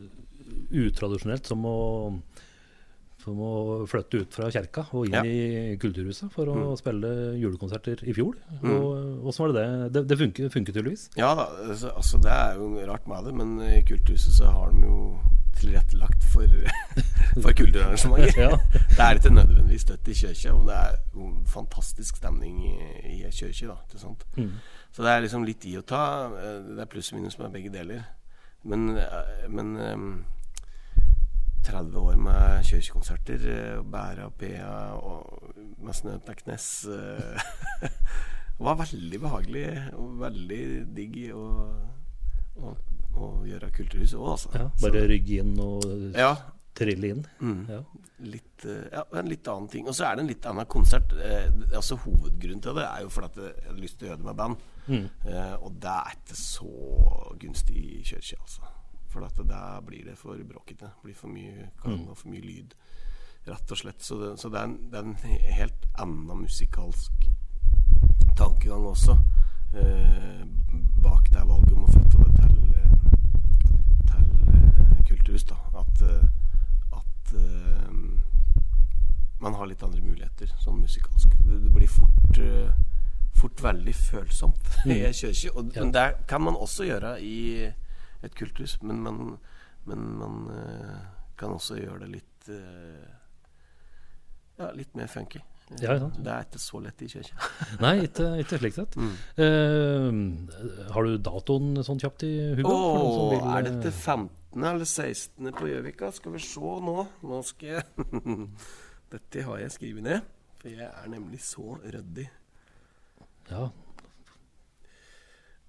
utradisjonelt som å, som å flytte ut fra kjerka og inn Ja. i Kulturhuset for å Mm. spille julekonserter i fjor. Og Åssen var det det? Det, det funker, funker tydeligvis? Ja da, altså, altså det er jo rart med det, men i Kulturhuset så har de jo tilrettelagt for, for kulturarrangementer. Ja. Det er ikke nødvendigvis støtt i kirka, men det er jo fantastisk stemning i, i kirka. Mm. Så det er liksom litt i å ta. Eh, Det er pluss og minus med begge deler. Men, eh, men ehm, 30 år med kirkekonserter, eh, og Bæra og Pea og med Snøteknes det var veldig behagelig og veldig digg å, å, å gjøre kulturhus òg, altså. ja. Bare rygge inn og ja, trille inn. Mm. Ja. Litt, eh, ja, en litt annen ting. Og så er det en litt annen konsert. Eh, altså Hovedgrunnen til det er jo fordi jeg hadde lyst til å gjøre det med band. Mm. Eh, og det er ikke så gunstig i kirka, altså. For at der blir det for bråkete. Det blir for mye klang Mm. og for mye lyd. Rett og slett. Så det, så det, er, en, det er en helt annen musikalsk tankegang også eh, bak det valget om å flytte det til, eh, til eh, kulturhus. da At, eh, at eh, man har litt andre muligheter sånn musikalsk. Det, det blir fort eh, Fort veldig følsomt i Mm. kirke. Og, Ja. Det kan man også gjøre i et kulturhus. Men man, men man eh, kan også gjøre det litt eh, Ja, litt mer funky. Ja, ja. Det er ikke så lett i kirka. Nei, ikke, ikke slik sett. Mm. Uh, har du datoen sånn kjapt i hugget? Åh, vil, er det til 15. eller 16. på Gjøvika? Skal vi se nå. Nå skal jeg Dette har jeg skrevet ned. For jeg er nemlig så ryddig. Ja,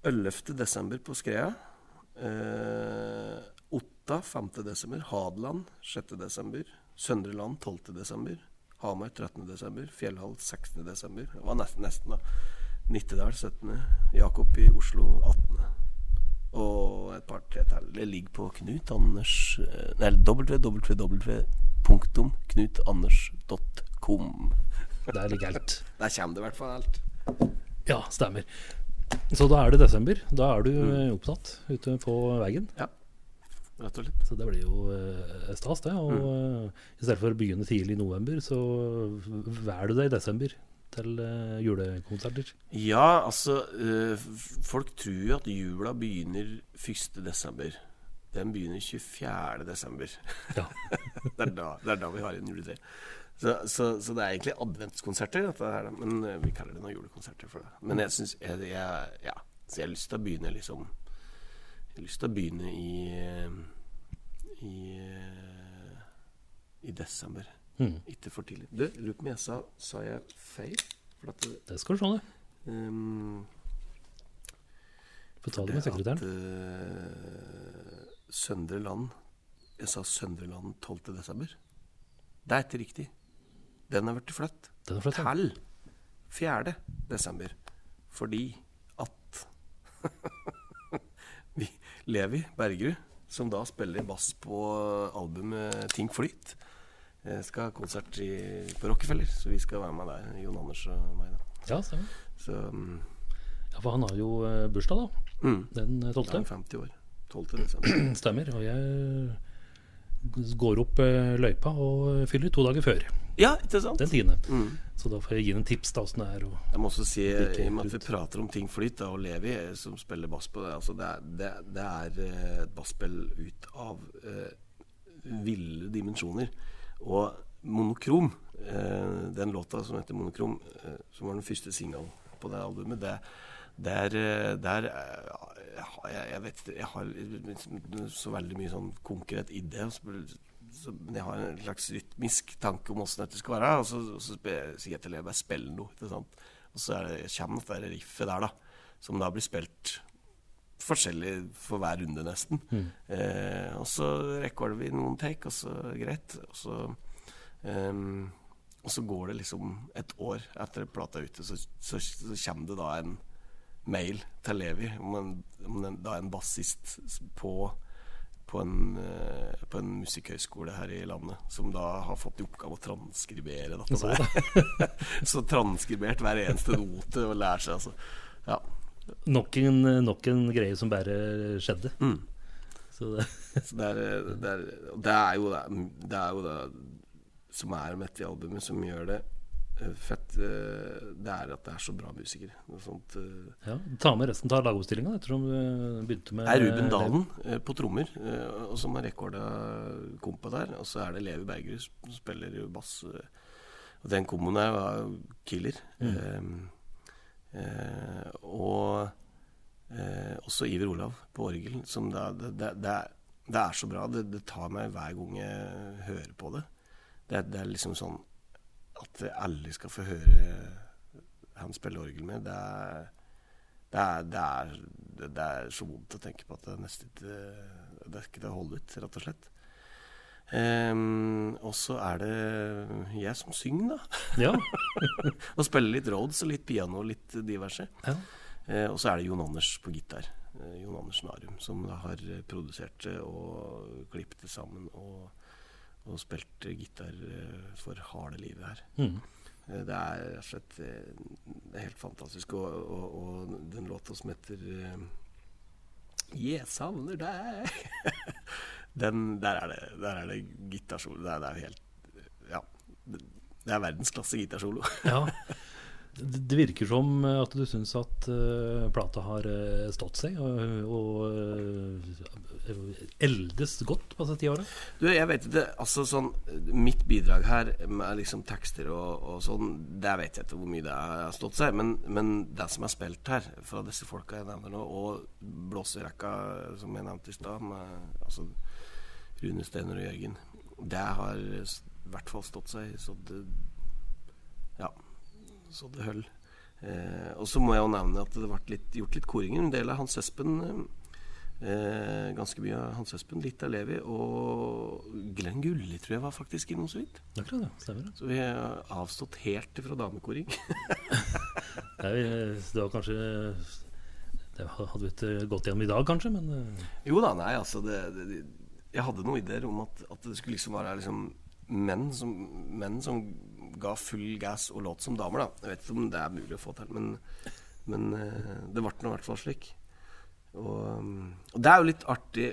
11. desember på Skrea. Eh, Otta 5. desember. Hadeland 6. desember. Søndre Land 12. desember. Hamar 13. desember. Fjellhall 16. desember. Det var nesten, nesten da. Nittedal 17. Jakob i Oslo 18. Og et par-tre til. Det ligger på Knut Anders eh, Nei, www.knutanders.com. der ligger alt. Der kommer det i hvert fall alt. Ja, stemmer. Så da er det desember. Da er du Mm. eh, opptatt ute på veien. Ja, Rett og slett. Så det blir jo eh, stas, det. Og Mm. eh, i stedet for å begynne tidlig i november, så vær du deg i desember til eh, julekonserter. Ja, altså øh, Folk tror jo at jula begynner 1. desember. Den begynner 24. desember. Ja. det, er da, det er da vi har en juletre. Så, så, så det er egentlig adventskonserter, dette her, men øh, vi kaller det noen julekonserter for det. Men jeg syns jeg, jeg, ja, Så jeg har lyst til å begynne liksom Jeg har lyst til å begynne i i, øh, i desember. Mm. Ikke for tidlig. Du, lurer på om jeg sa Sa jeg feil? For at det, skal du se, det. um, Få ta det med sekretæren. Uh, Søndre Land Jeg sa Søndre Land 12. desember. Det er ikke riktig. Den har blitt er ja. til 4. desember. Fordi at vi Levi Bergerud, som da spiller bass på albumet Ting Flyt, eh, skal ha konsert i, på Rockefeller. Så vi skal være med der, Jon Anders og meg. da Ja, stemmer. Så um, Ja, for han har jo eh, bursdag, da. mm. Den eh, 12. Ja, han 50 år. 12. desember. Stemmer. Og jeg går opp eh, løypa og fyller to dager før. Ja, ikke sant? Den tiende. Mm. Så da får jeg gi en tips da åssen det er. Og Jeg må også si, i og med at vi prater om ting flyt, da, og Levi eh, som spiller bass på det altså Det er, det, det er eh, et basspill ut av eh, ville dimensjoner. Og Monokrom, eh, den låta som heter Monokrom, eh, som var den første singelen på det albumet, det, der, eh, der jeg, jeg vet Jeg har så veldig mye sånn konkret idé. Så, men jeg har en slags rytmisk tanke om åssen dette skal være. Og så, og så sier jeg til Levi spill noe. Og så er det, kommer dette riffet der, da. Som da blir spilt forskjellig for hver runde, nesten. Eh, og så rekorder vi noen take, og så greit. Og så, um, og så går det liksom et år etter plata er ute, så, så, så kommer det da en mail til Levi om en, om en, da en bassist på på en, eh, på en musikkhøyskole her i landet, som da har fått i oppgave å transkribere dette. Så så transkribert hver eneste note og lære seg, altså. Ja. nok en, nok en greie som bare skjedde. Mm. Så det, Så det er, det, er, det er jo det, det er jo det som er med dette albumet, som gjør det fett, eh, det er at det er så bra musikere. Sånt eh. Ja, Ta med resten av lagoppstillinga ettersom du begynte med Det er Ruben Dalen eh, på trommer, eh, og som har rekorda kompa der. Og så er det Levi Bergerud som spiller jo bass. eh, og den komboen der var killer. Mm. eh, og eh, også Iver Olav på orgel, som det, det, det, er, det er så bra. Det, tar meg hver gang jeg hører på det. Det, det er liksom sånn at alle skal få høre han spille orgel med. Det er, det er, det er, det, er så vondt å tenke på at det er nesten ikke Det er ikke til å holde ut, rett og slett. Um, og så er det jeg som synger, da. Ja. Og spiller litt Rhodes og litt piano og litt diverse. ja. Uh, og så er det Jon Anders på gitar. Uh, Jon Anders Narum, som da har produsert det og klippet det sammen og, og spilt gitar eh, for harde livet her. Mm. Eh, Det er rett og slett eh, helt fantastisk. Og, og, og den låta som heter 'Jeg savner deg' den, Der er det, der er det gitarsolo. Det, er- det er helt Ja. Det er verdensklasse gitarsolo. ja. Det virker som at du syns at uh, plata har uh, stått seg og, og uh, eldes godt på disse ti åra. Du, jeg vet ikke, altså sånn Mitt bidrag her med liksom tekster og, og sånn, der vet jeg ikke hvor mye det har stått seg. Men, men det som er spilt her, fra disse folka jeg nevner nå, og blåserekka som jeg nevnte i stad, med altså Rune Steiner og Jørgen, det har i hvert fall stått seg så det så det høll. Eh, og så må jeg jo nevne at det ble litt, gjort litt koringer. En del av Hans Espen eh, ganske mye av Hans Espen, litt av Levi, og Glenn Gulli tror jeg var faktisk innom så vidt. Akkurat, ja. Stemmer det. Så vi har avstått helt fra damekoring. Det, er, det var kanskje Det hadde vi ikke gått gjennom i dag, kanskje, men eh, jo da, nei, altså det, det, Jeg hadde noen ideer om at, at det skulle liksom være liksom menn som, menn som ga full gass og låt som damer, da. Jeg vet ikke om det er mulig å få til, men, men eh, det ble nå i hvert fall slik. Og, um, og det er jo litt artig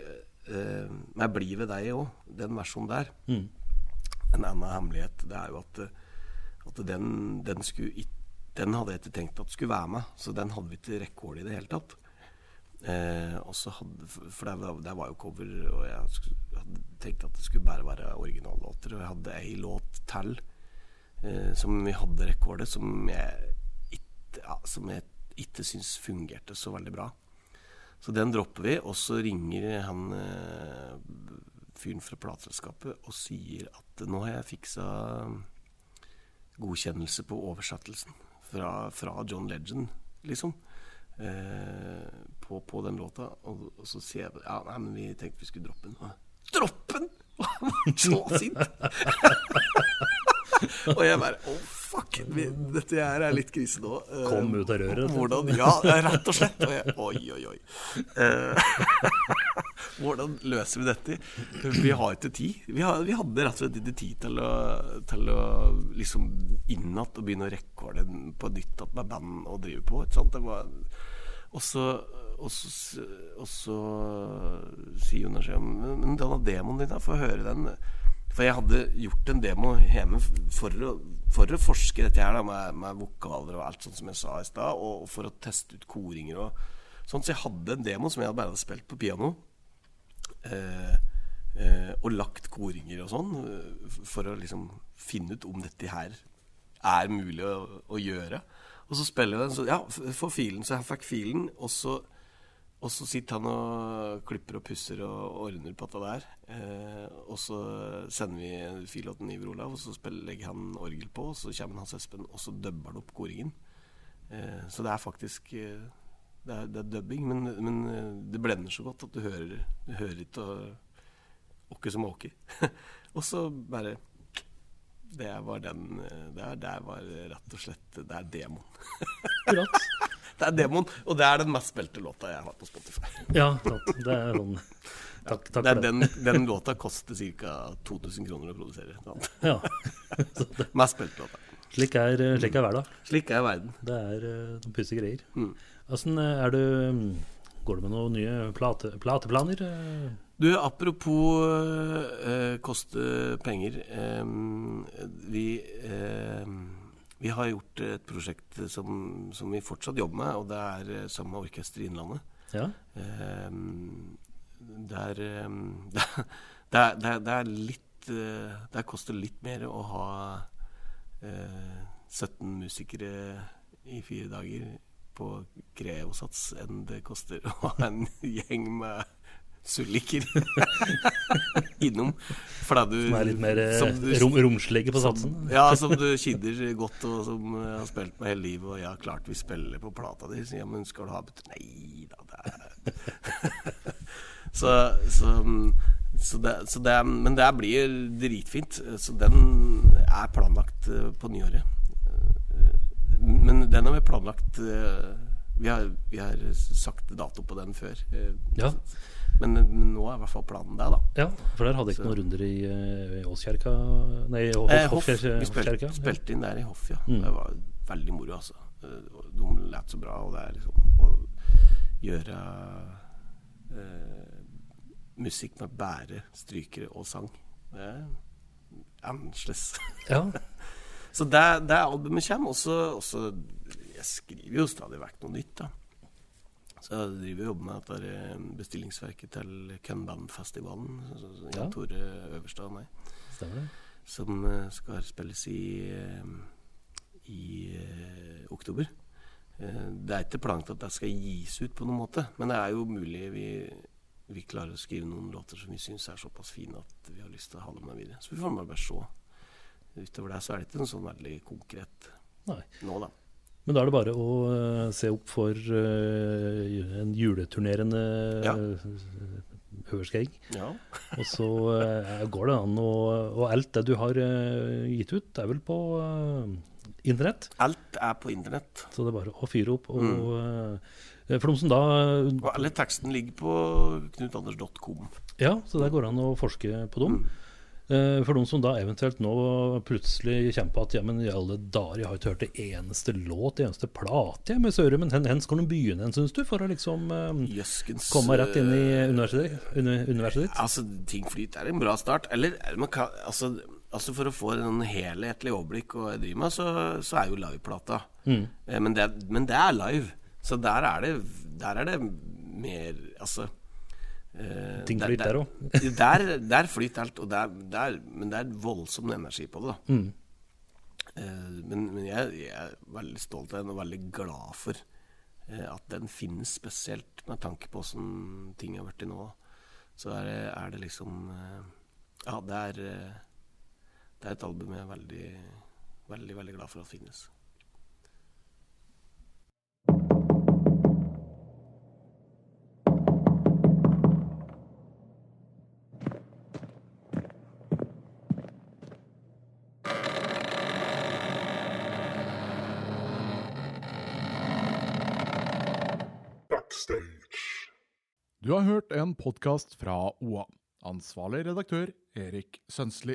uh, med 'Bli ved deg' òg, den versjonen der. mm. En annen hemmelighet det er jo at, at den, den, skulle, den hadde jeg ikke tenkt at skulle være med, så den hadde vi ikke rekord i det hele tatt. Eh, og så hadde, for det, var- det var jo cover, og jeg hadde tenkt at det skulle bare være originallåter. Og jeg hadde ei låt til eh, som vi hadde rekordet, som jeg ikke, ja, ikke syns fungerte så veldig bra. Så den dropper vi, og så ringer han eh, fyren fra plateselskapet og sier at nå har jeg fiksa godkjennelse på oversettelsen fra, fra John Legend, liksom. Eh, på, på den låta. Og, og så sier jeg ja, nei, men vi tenkte vi skulle droppe den. Droppe den?! Han var så sint! og jeg bare Å, oh, fuck! Vi, dette her er litt krise nå. Uh, Kom ut av røret. Hvordan, ja, rett og slett. Og jeg, oi, oi, oi. Uh, hvordan løser vi dette? Vi har ikke tid. Vi, har, vi hadde rett og slett ikke tid til å, til å liksom inn igjen og begynne å rekorde på nytt med band og drive på. Ikke sant? Det var, og så og så, og så sier Jonas Men men denne demoen din, da, få høre den. For jeg hadde gjort en demo hjemme for å, for å forske dette her da, med, med vokaler og alt sånt som jeg sa i stad, og for å teste ut koringer og sånn. Så jeg hadde en demo som jeg bare hadde spilt på piano. Eh, eh, og lagt koringer og sånn, eh, for å liksom finne ut om dette her er mulig å, å gjøre. Og så spiller jeg den, så ja, for filen. Så jeg fikk filen, og så og så sitter han og klipper og pusser og ordner på dette der. Eh, og så sender vi filåten fil til Iver Olav, og så legger han orgel på. Og så kommer Hans Espen, og så dubber han opp koringen. Eh, så det er faktisk eh, det, er, det er dubbing, men, men eh, det blender så godt at du hører, du hører ikke åkke som åker. og så bare Det var den Det Der, der var rett og slett Det er demoen. Det er Demon, og det er den mest spilte låta jeg har på Spotify. Ja, det er sånn Takk, takk Det er det. den, den låta koster ca. 2000 kroner å produsere. Ja. Mest spilte låta. Slik er, slik er hverdag. Slik er verden. Det er eh, noen pussige greier. Mm. Åssen er du mm, Går du med noen nye plate, plateplaner? eh? Du, apropos øh, koste penger. Øh, vi, ehm, Vi har gjort et prosjekt som, som vi fortsatt jobber med, og det er eh, sammen med Orkesteret Innlandet. Ja. Eh, det er det, er, det, er, det er litt eh, Det koster litt mer å ha eh, 17 musikere i fire dager på Kreosats enn det koster å ha en gjeng med sulliker innom. Fordi du Som er litt mer eh, du- rom, romslige på satsen. ja, som du kidder godt, og som eh, har spilt med hele livet. Og ja, klart vi spiller på plata di. Så ja, men skal du ha bet- Nei da, det er Så, så, så, det, så det Men det blir dritfint. Så den er planlagt eh, på nyåret. Men den har vi planlagt Vi har, vi har sagt dato på den før. Ja. Men, men nå er i hvert fall planen der, da. Ja, for der hadde jeg ikke Så- noen runder i, eh, i Åskjerka Nei, Hoff, Eh, Hoff. Hoffkirke- Vi spilte, spilte inn der i Hoff, ja. Mm. Det var veldig moro, altså. Eh, De lät så bra, og det er liksom å gjøre eh, musikk med bære, strykere og sang. Det er annerledes. Ja. Så det, det albumet kommer. Også, også Jeg skriver jo stadig vekk noe nytt, da. Så jeg driver og jobber med dette eh, bestillingsverket til Kønbandfestivalen. Jan Ja. Tore Øverstad og meg Stemmer som eh, skal spilles i, eh, i eh, oktober. Det er ikke planlagt at det skal gis ut på noen måte, men det er jo mulig vi, vi klarer å skrive noen låter som vi syns er såpass fine at vi har lyst til å ha dem med videre. Så vi får bare bare se. Utover det så er det ikke noe sånn veldig konkret Nei. nå, da. Men da er det bare å eh, se opp for eh, en juleturnerende Ja. Høverskeegg. Ja. Og så eh, går det an å Og alt det du har eh, gitt ut, er vel på eh, internett. Alt er på internett. Så det er bare å fyre opp. Og, Mm. eh, for de som da Og alle teksten ligger på knutanders.com. Ja, så der går det an å forske på dem. Mm. Eh, For de som da eventuelt nå plutselig kommer på at ja, men i alle dager, jeg har ikke hørt det eneste låt, det eneste plate med Sørum. men hvor skal de begynne hen, syns du, for å liksom eh, Jøskens komme rett inn i eh, universet, uni- universet ditt? Altså, Ting flyter er en bra start. Eller kan, altså, altså For å få en helhetlig overblikk og jeg driver med, så, så er jo liveplata. Mm. Eh, Men, det, men det er live. Så der er det, der er det mer Altså eh, Ting flyter der òg. der, der flyter alt. Og der, der, men det er voldsom energi på det. da Mm. Uh, men men jeg, jeg er veldig stolt av den og veldig glad for uh, at den finnes, spesielt med tanke på åssen ting har blitt nå. Så er det, er det liksom Ja, det er, det er et album jeg er veldig, veldig, veldig glad for at finnes. Du har hørt en podkast fra OA. Ansvarlig redaktør Erik Sønsli.